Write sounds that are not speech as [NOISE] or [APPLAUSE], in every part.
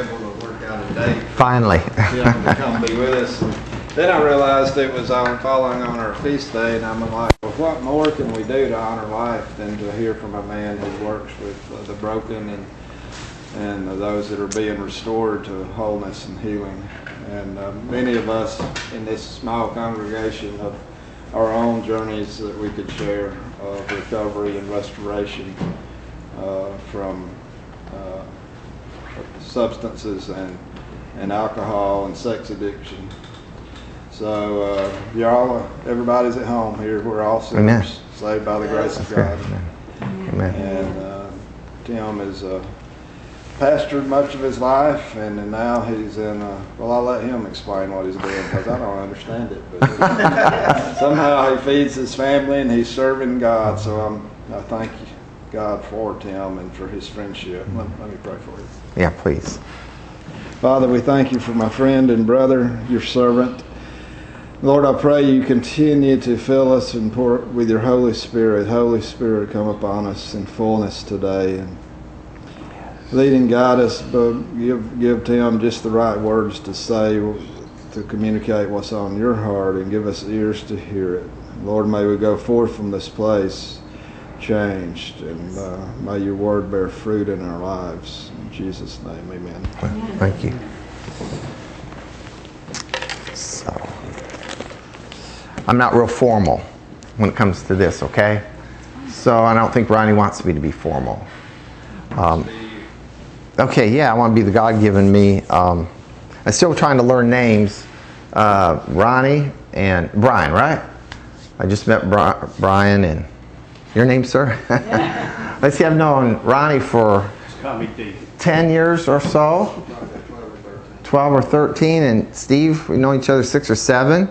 able to work out a date Finally. him to come be with us. And then I realized it was on following on our feast day, and I'm like, well, what more can we do to honor life than to hear from a man who works with uh, the broken and and uh, those that are being restored to wholeness and healing. And uh, many of us in this small congregation have our own journeys that we could share of recovery and restoration uh, from uh, substances and, and alcohol and sex addiction. So uh, y'all, uh, everybody's at home here. We're all Amen. sinners, saved by the grace of God. right. Amen. And uh, Tim has uh, pastored much of his life, and then now he's in. Uh, well, I'll let him explain what he's doing because I don't understand it. But [LAUGHS] somehow he feeds his family and he's serving God. So I'm, I thank you, God for Tim and for his friendship. Let, let me pray for you. Yeah, please. Father, we thank you for my friend and brother, your servant. Lord, I pray you continue to fill us and pour with your Holy Spirit. Holy Spirit, come upon us in fullness today and lead and guide us, but give give Tim just the right words to say to communicate what's on your heart and give us ears to hear it. Lord, may we go forth from this place changed and uh, may your word bear fruit in our lives. In Jesus' name, amen. Thank you. So, I'm not real formal when it comes to this, okay? So I don't think Ronnie wants me to be formal. Um, okay, yeah, I want to be the God-given me. Um, I'm still trying to learn names. Uh, Ronnie and Brian, right? I just met Bri- Brian and your name, sir? [LAUGHS] Let's see, I've known Ronnie for Call me David. 10 years or so. 12 or 13, and Steve, we know each other six or seven.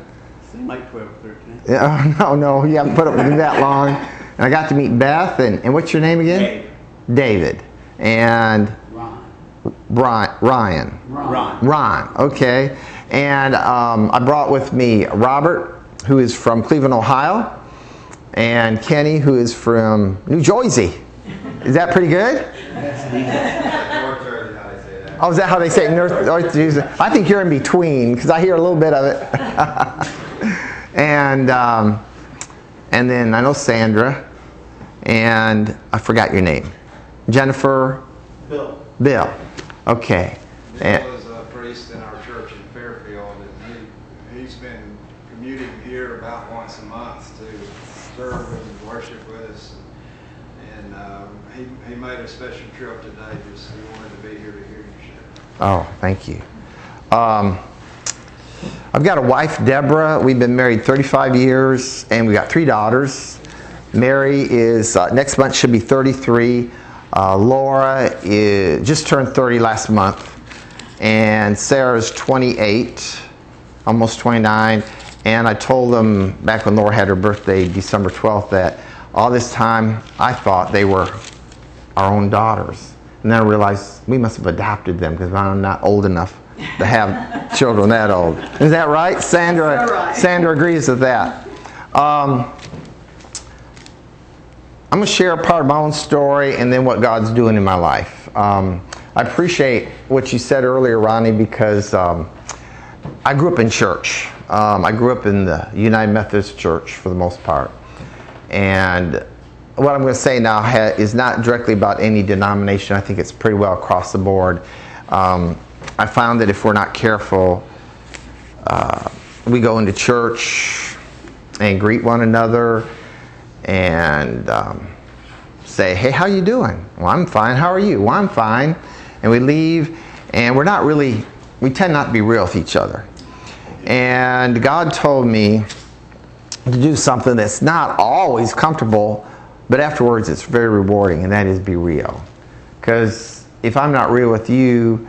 Seemed like 12 or 13. Yeah, [LAUGHS] no, no, you haven't put up with me that long. And I got to meet Beth, and, and what's your name again? David. David. And Ron. Brian, Ryan. Ron. Ron, okay. And um, I brought with me Robert, who is from Cleveland, Ohio, and Kenny, who is from New Jersey. Is that pretty good? [LAUGHS] Oh, is that how they say it? North, North Jersey? I think you're in between because I hear a little bit of it. [LAUGHS] and um, and then I know Sandra, and I forgot your name, Jennifer, Bill. Bill. Okay. And- Bill is a priest in our church in Fairfield, and he, he's been commuting here about once a month to serve and worship with us. And um, he, he made a special trip today, just he wanted to be here to hear you share. Oh, thank you. Um, I've got a wife, Deborah. We've been married 35 years, and we got three daughters. Mary is uh, next month should be 33. Uh, Laura is, just turned 30 last month, and Sarah's 28, almost 29. And I told them back when Laura had her birthday, December 12th, that all this time I thought they were our own daughters. And then I realized we must have adopted them because I'm not old enough to have [LAUGHS] children that old. Is that right? Sandra, Sandra agrees with that. Um, I'm going to share a part of my own story and then what God's doing in my life. Um, I appreciate what you said earlier, Ronnie, because um, I grew up in church. Um, I grew up in the United Methodist Church for the most part. And what I'm going to say now ha- is not directly about any denomination. I think it's pretty well across the board. Um, I found that if we're not careful, uh, we go into church and greet one another and um, say, "Hey, how you doing?" "Well, I'm fine. How are you?" "Well, I'm fine." And we leave, and we're not really. We tend not to be real with each other. And God told me to do something that's not always comfortable, but afterwards it's very rewarding, and that is be real. Because if I'm not real with you,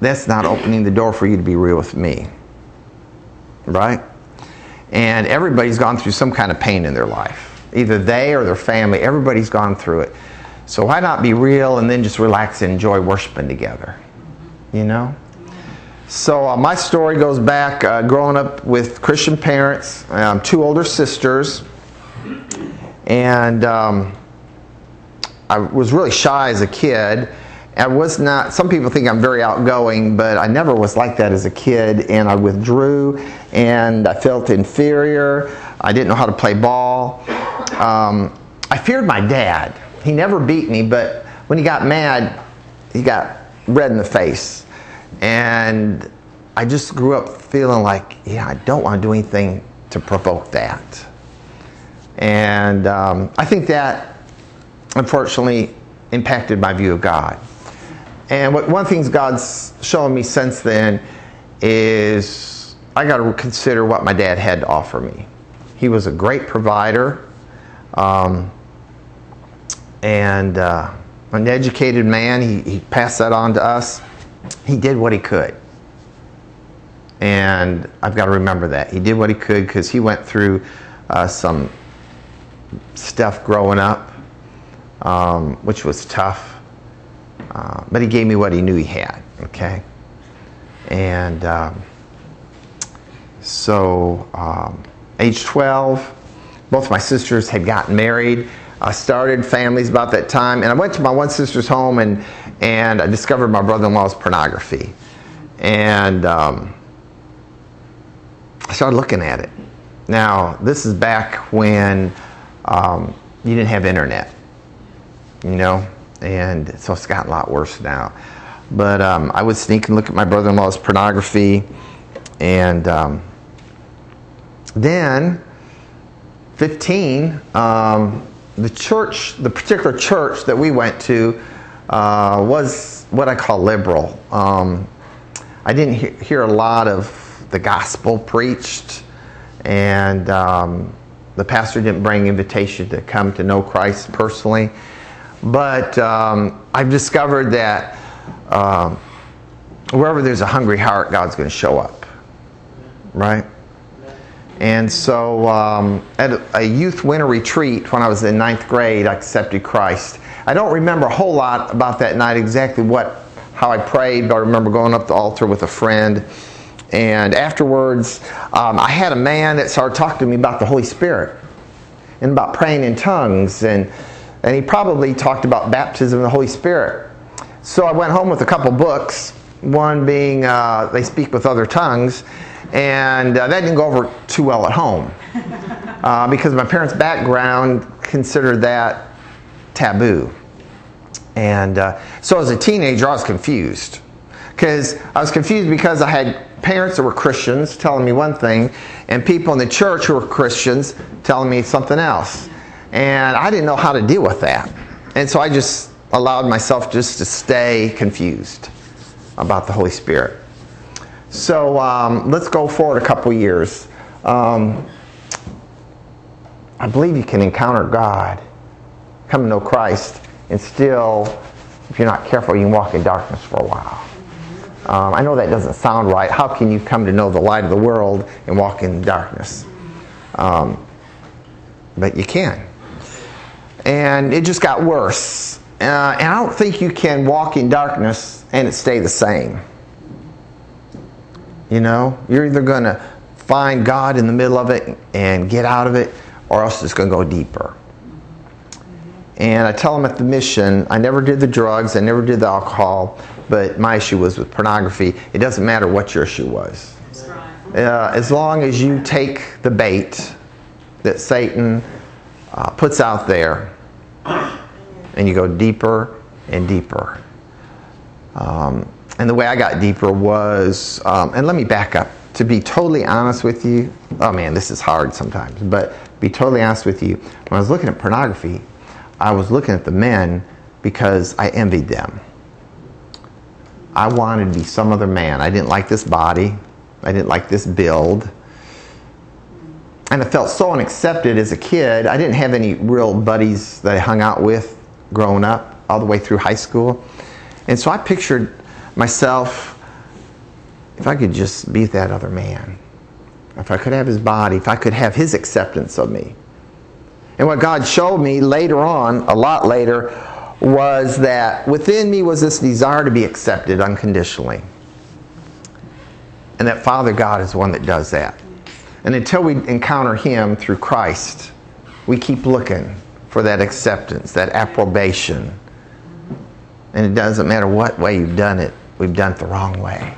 that's not opening the door for you to be real with me. Right? And everybody's gone through some kind of pain in their life. Either they or their family, everybody's gone through it. So why not be real and then just relax and enjoy worshiping together? You know? So uh, my story goes back uh, growing up with Christian parents, um, two older sisters, and um, I was really shy as a kid. I was not, some people think I'm very outgoing, but I never was like that as a kid. And I withdrew and I felt inferior. I didn't know how to play ball. Um, I feared my dad. He never beat me, but when he got mad, he got red in the face. And I just grew up feeling like, yeah, I don't want to do anything to provoke that. And um, I think that, unfortunately, impacted my view of God. And what one thing God's shown me since then is I got to consider what my dad had to offer me. He was a great provider, um, and uh, an educated man. He, he passed that on to us. He did what he could. And I've got to remember that. He did what he could because he went through uh, some stuff growing up, um, which was tough. Uh, but he gave me what he knew he had, okay? And um, so, um, age 12, both my sisters had gotten married. I started families about that time, and I went to my one sister's home and, and I discovered my brother in law's pornography. And um, I started looking at it. Now, this is back when um, you didn't have internet, you know? and so it's gotten a lot worse now. But um, I would sneak and look at my brother-in-law's pornography, and um, then 15, um, the church, the particular church that we went to, uh, was what I call liberal. Um, I didn't he- hear a lot of the gospel preached, and um, the pastor didn't bring invitation to come to know Christ personally. But um, I've discovered that um, wherever there's a hungry heart, God's going to show up. Right? And so um, at a youth winter retreat when I was in ninth grade, I accepted Christ. I don't remember a whole lot about that night, exactly what, how I prayed, but I remember going up the altar with a friend. And afterwards, um, I had a man that started talking to me about the Holy Spirit and about praying in tongues. And and he probably talked about baptism of the Holy Spirit. So I went home with a couple books, one being uh, They Speak with Other Tongues, and uh, that didn't go over too well at home [LAUGHS] uh, because my parents' background considered that taboo. And uh, so as a teenager, I was confused. Because I was confused because I had parents that were Christians telling me one thing, and people in the church who were Christians telling me something else. And I didn't know how to deal with that. And so I just allowed myself just to stay confused about the Holy Spirit. So um, let's go forward a couple years. Um, I believe you can encounter God, come to know Christ, and still, if you're not careful, you can walk in darkness for a while. Um, I know that doesn't sound right. How can you come to know the light of the world and walk in darkness? Um, but you can and it just got worse. Uh, and I don't think you can walk in darkness and it stay the same. You know, you're either going to find God in the middle of it and get out of it, or else it's going to go deeper. And I tell them at the mission, I never did the drugs, I never did the alcohol, but my issue was with pornography. It doesn't matter what your issue was. Uh, as long as you take the bait that Satan uh, puts out there, and you go deeper and deeper. Um, and the way I got deeper was, um, and let me back up. To be totally honest with you, oh man, this is hard sometimes, but be totally honest with you, when I was looking at pornography, I was looking at the men because I envied them. I wanted to be some other man. I didn't like this body. I didn't like this build and I felt so unaccepted as a kid. I didn't have any real buddies that I hung out with growing up, all the way through high school. And so I pictured myself if I could just be that other man, if I could have his body, if I could have his acceptance of me. And what God showed me later on, a lot later, was that within me was this desire to be accepted unconditionally. And that Father God is one that does that. And until we encounter Him through Christ, we keep looking for that acceptance, that approbation. And it doesn't matter what way you've done it, we've done it the wrong way.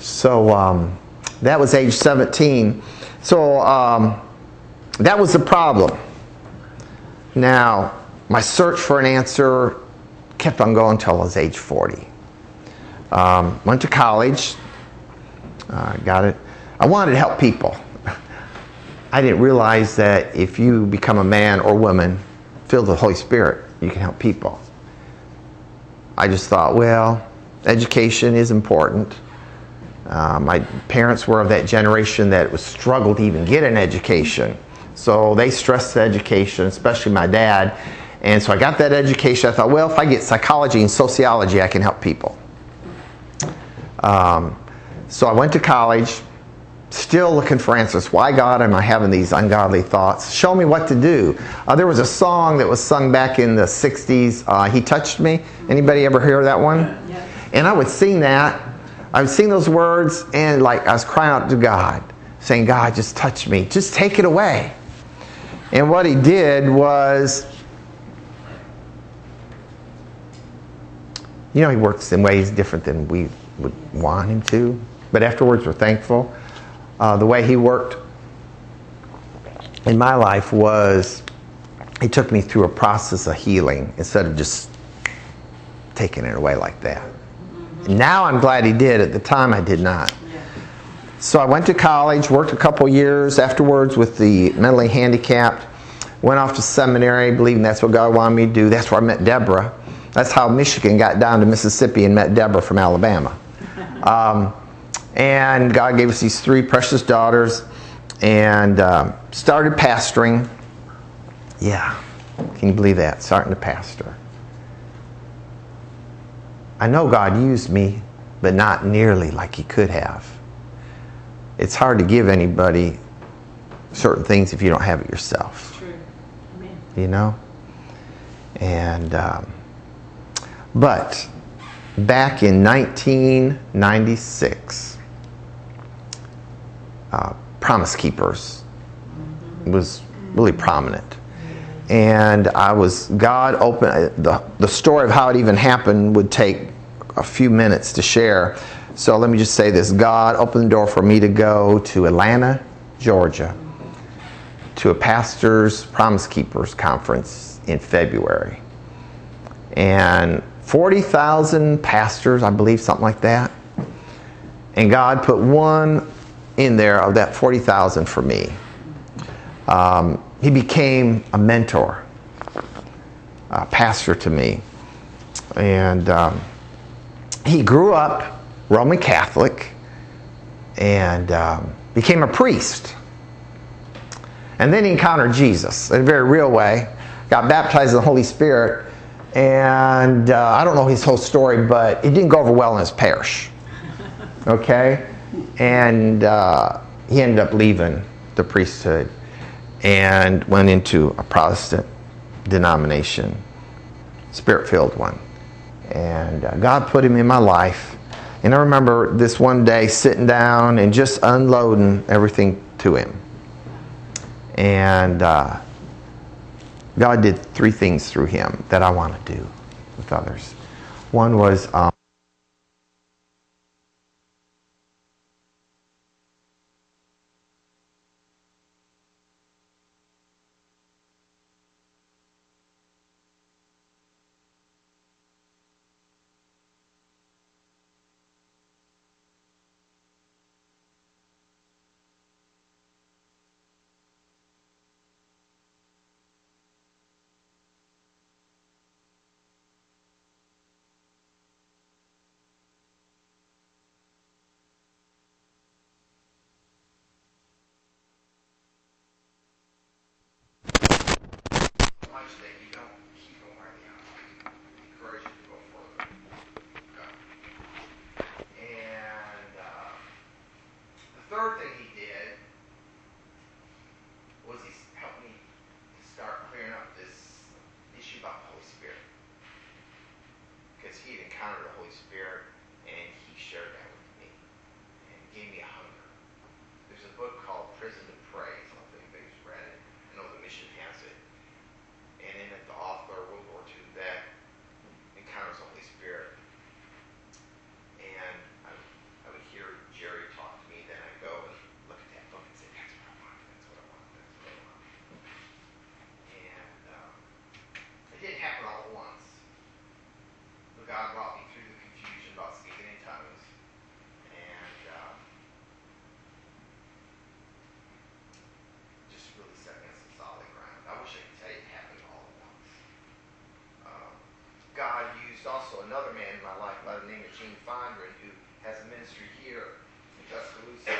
So um, that was age 17. So um, that was the problem. Now, my search for an answer kept on going until I was age 40. Um, went to college, uh, got it. I wanted to help people. [LAUGHS] I didn't realize that if you become a man or woman filled with the Holy Spirit, you can help people. I just thought, well, education is important. Uh, my parents were of that generation that was struggled to even get an education. So they stressed the education, especially my dad. And so I got that education. I thought, well, if I get psychology and sociology, I can help people. Um, so I went to college, still looking for answers. Why, God, am I having these ungodly thoughts? Show me what to do. Uh, there was a song that was sung back in the 60s, uh, He Touched Me. Anybody ever hear that one? Yeah. And I would sing that. I would sing those words, and like I was crying out to God, saying, God, just touch me. Just take it away. And what he did was, you know, he works in ways different than we would want him to. But afterwards, we're thankful. Uh, the way he worked in my life was he took me through a process of healing instead of just taking it away like that. Now I'm glad he did. At the time, I did not. So I went to college, worked a couple years afterwards with the mentally handicapped, went off to seminary, believing that's what God wanted me to do. That's where I met Deborah. That's how Michigan got down to Mississippi and met Deborah from Alabama. [LAUGHS] Um, and God gave us these three precious daughters and um, started pastoring. Yeah, can you believe that? Starting to pastor. I know God used me, but not nearly like He could have. It's hard to give anybody certain things if you don't have it yourself, True. Amen. you know? And, um, but back in 1996, uh, Promise Keepers was really prominent. And I was, God opened, the, the story of how it even happened would take a few minutes to share. So let me just say this God opened the door for me to go to Atlanta, Georgia, to a pastor's Promise Keepers conference in February. And 40,000 pastors, I believe, something like that. And God put one in there of that 40,000 for me. Um, he became a mentor, a pastor to me. And um, he grew up Roman Catholic and um, became a priest. And then he encountered Jesus in a very real way, got baptized in the Holy Spirit. And uh, I don't know his whole story, but it didn't go over well in his parish. [LAUGHS] Okay? And uh, he ended up leaving the priesthood and went into a Protestant denomination, spirit filled one. And uh, God put him in my life. And I remember this one day sitting down and just unloading everything to him. And uh, God did three things through him that I want to do with others. One was um, much that you don't keep them where they are. Encourage you to go further. And uh, the third thing he did was he helped me to start clearing up this issue about the Holy Spirit. Because he had encountered the Holy Spirit and he shared that with me and gave me a hunger. There's a book called Prison to Praise. I don't know if anybody's read it. I know the mission has it and in it the author World War II vet encounters the introduced also another man in my life the Gene Fondren, who has a ministry here in Tuscaloosa.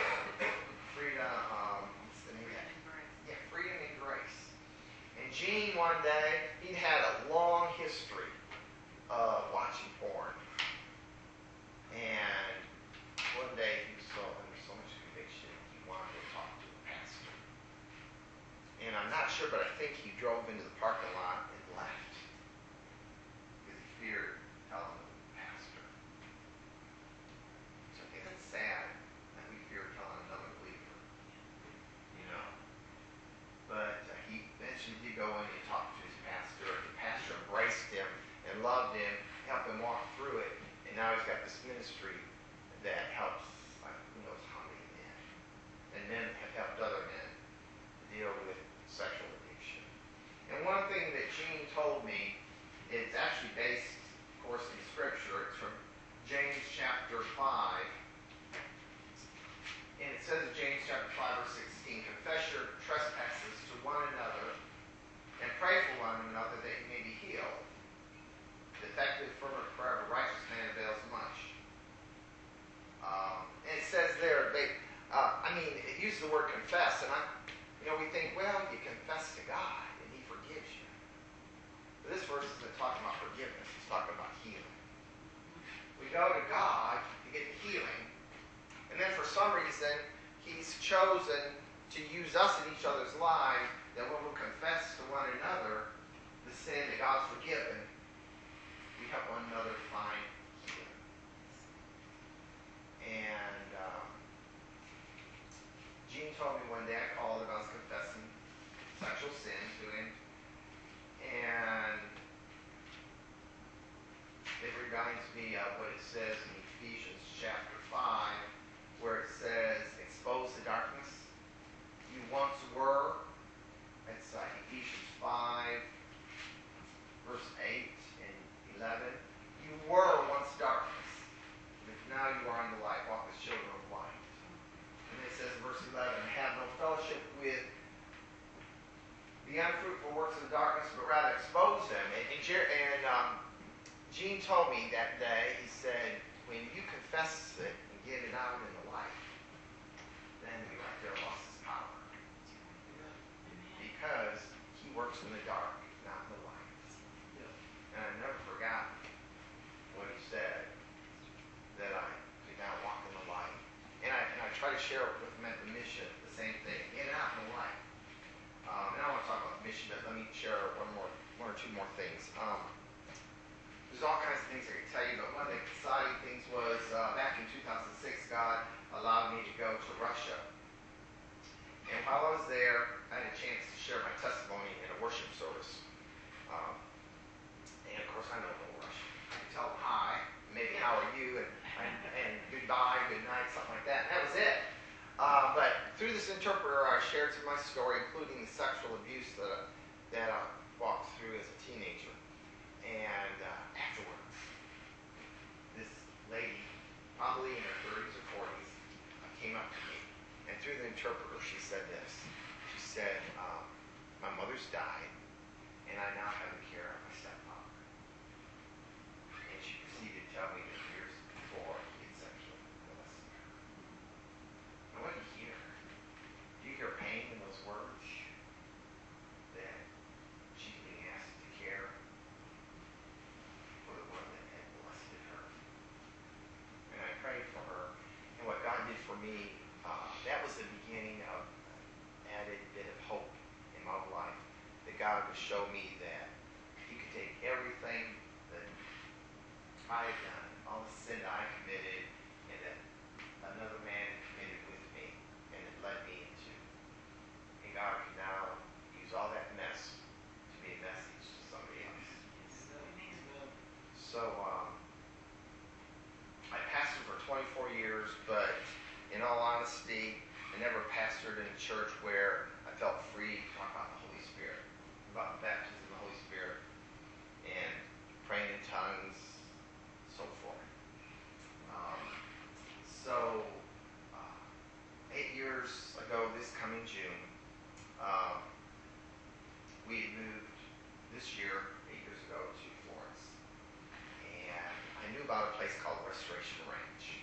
Freedom, um, what's the name? Yeah, Freedom and Grace. And Gene, one day, he'd had a long history of watching porn. And one day he was so under so much conviction, he wanted to talk to the pastor. And I'm not sure, but I think he drove into the parking lot and left because he feared telling the pastor. So I think that's sad that we fear telling another believer, you know. But uh, he eventually did go in and talk to his pastor, and the pastor embraced him and loved him, helped him walk through it, and now he's got this ministry that helps, like, who knows how many men. And men have helped other men deal with sexual addiction. And one thing that Gene told me, it's actually based, of course, in Scripture. It's from James chapter 5. And it says in James chapter 5, verse 16, Confess your trespasses to one another and pray for one another that you may be healed. The effective fervent prayer of a righteous man avails much. Um, and it says there, they, uh, I mean, it uses the word confess, and I, you know, we think, well, you confess to God and He forgives you. But this verse isn't talking about forgiveness; it's talking about healing. We go to God to get the healing, and then for some reason, He's chosen to use us in each other's lives. That when we confess to one another the sin that God's forgiven, we help one another find healing. And um, Gene told me one day I called him, I was confessing sexual sin to him. And it reminds me of what it says in Ephesians chapter 5, where it says, expose the darkness. You once were, it's uh, Ephesians 5, verse 8 and 11. You were once darkness, but now you are in the light. Walk as children of light. And it says in verse 11, have no fellowship with the unfruitful works of darkness, but rather expose them. And, and, and um, Gene told me that day, he said, when you confess it and get it out in the light, then we right there lost his power. Because he works in the dark, not in the light. And I never forgot what he said, that I could now walk in the light. And I, and I try to share it with them at the mission, the same thing, get it out in the light. Um, and I want to talk about the mission, but let me share one more, one or two more things. Um, there's all kinds of things I could tell you, but one of the exciting things was uh, back in 2006, God allowed me to go to Russia. And while I was there, I had a chance to share my testimony in a worship service. Um, and of course, I know no Russian. I can tell them hi, maybe how are you, and, and, and goodbye, good night, something like that. And that was it. Uh, but through this interpreter, I shared some of my story, including the sexual abuse that, that I walked through as a teenager. And uh, afterwards, this lady, probably in her 30s or 40s, uh, came up to me. And through the interpreter, she said this. She said, um, My mother's died, and I now have the care of my stepfather. And she proceeded to tell me that years before he had sexually molested her. And what do you hear? Do you hear pain in those words? That she's being asked to care for the one that had molested her. And I prayed for her. And what God did for me, uh, that was the beginning of an added bit of hope in my life. That God would show me that He could take everything that I had done, all the sin I about a place called Restoration Ranch,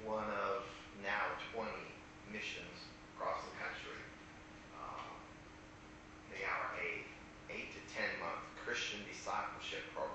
one of now 20 missions across the country. Uh, they are a eight to ten month Christian discipleship program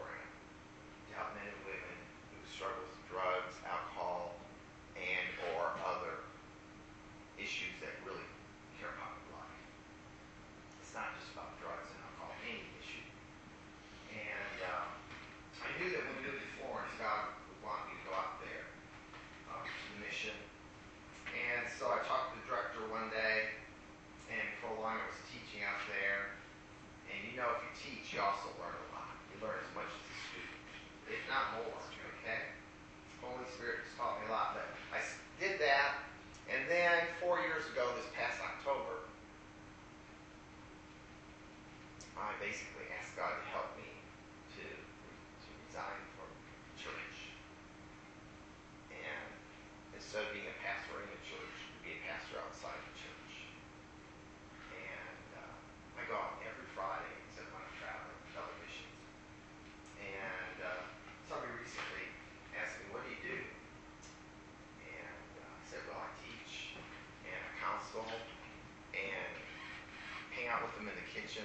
kitchen.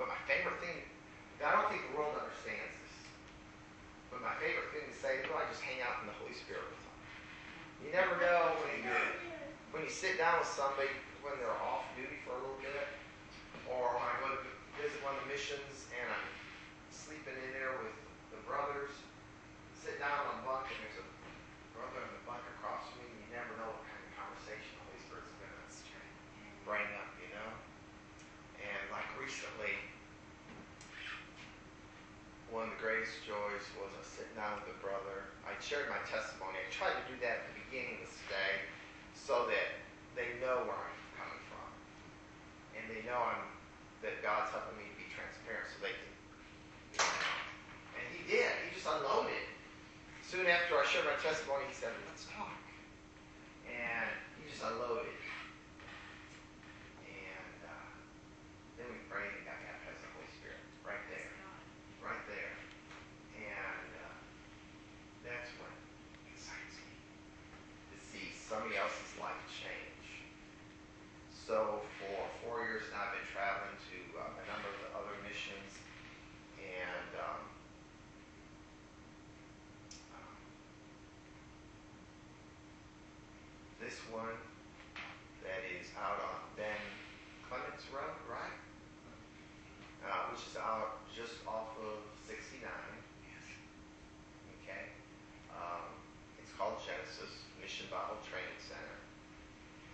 But my favorite thing, I don't think the world understands this, but my favorite thing to say is, well, I just hang out in the Holy Spirit with them. You never know when you, when you sit down with somebody when they're off duty for a little bit, or when I go to visit one of the missions Grace Joyce was a sit down with a brother. I shared my testimony. I tried to do that at the beginning of this day so that they know where I'm coming from. And they know I'm, that God's helping me to be transparent so they can. And he did. He just unloaded. Soon after I shared my testimony, he said, let's talk. And he just unloaded. this one that is out on Ben Clements Road, right? Uh, which is out just off of 69. Yes. Okay. Um, it's called Genesis Mission Bible Training Center.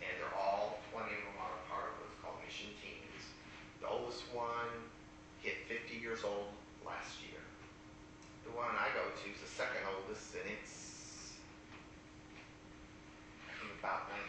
And they're all, 20 of them are part of what's called Mission Teens. The oldest one hit 50 years old last year. The one I go to is the second oldest, and it's Amen.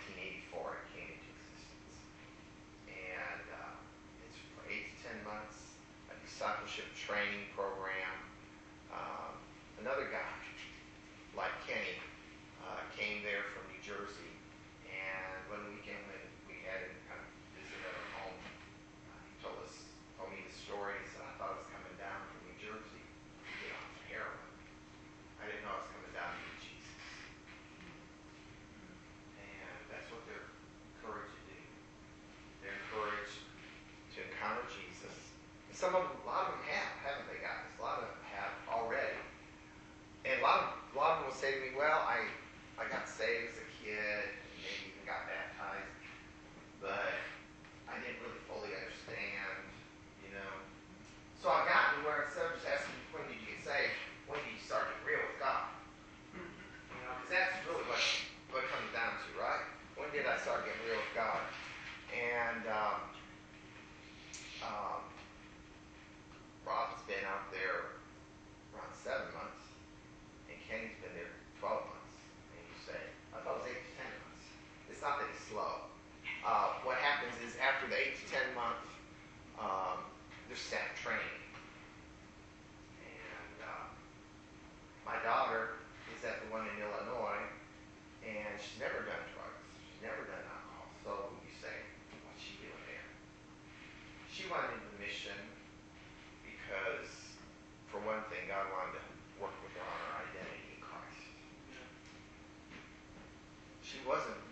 самому she wasn't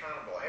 accountable.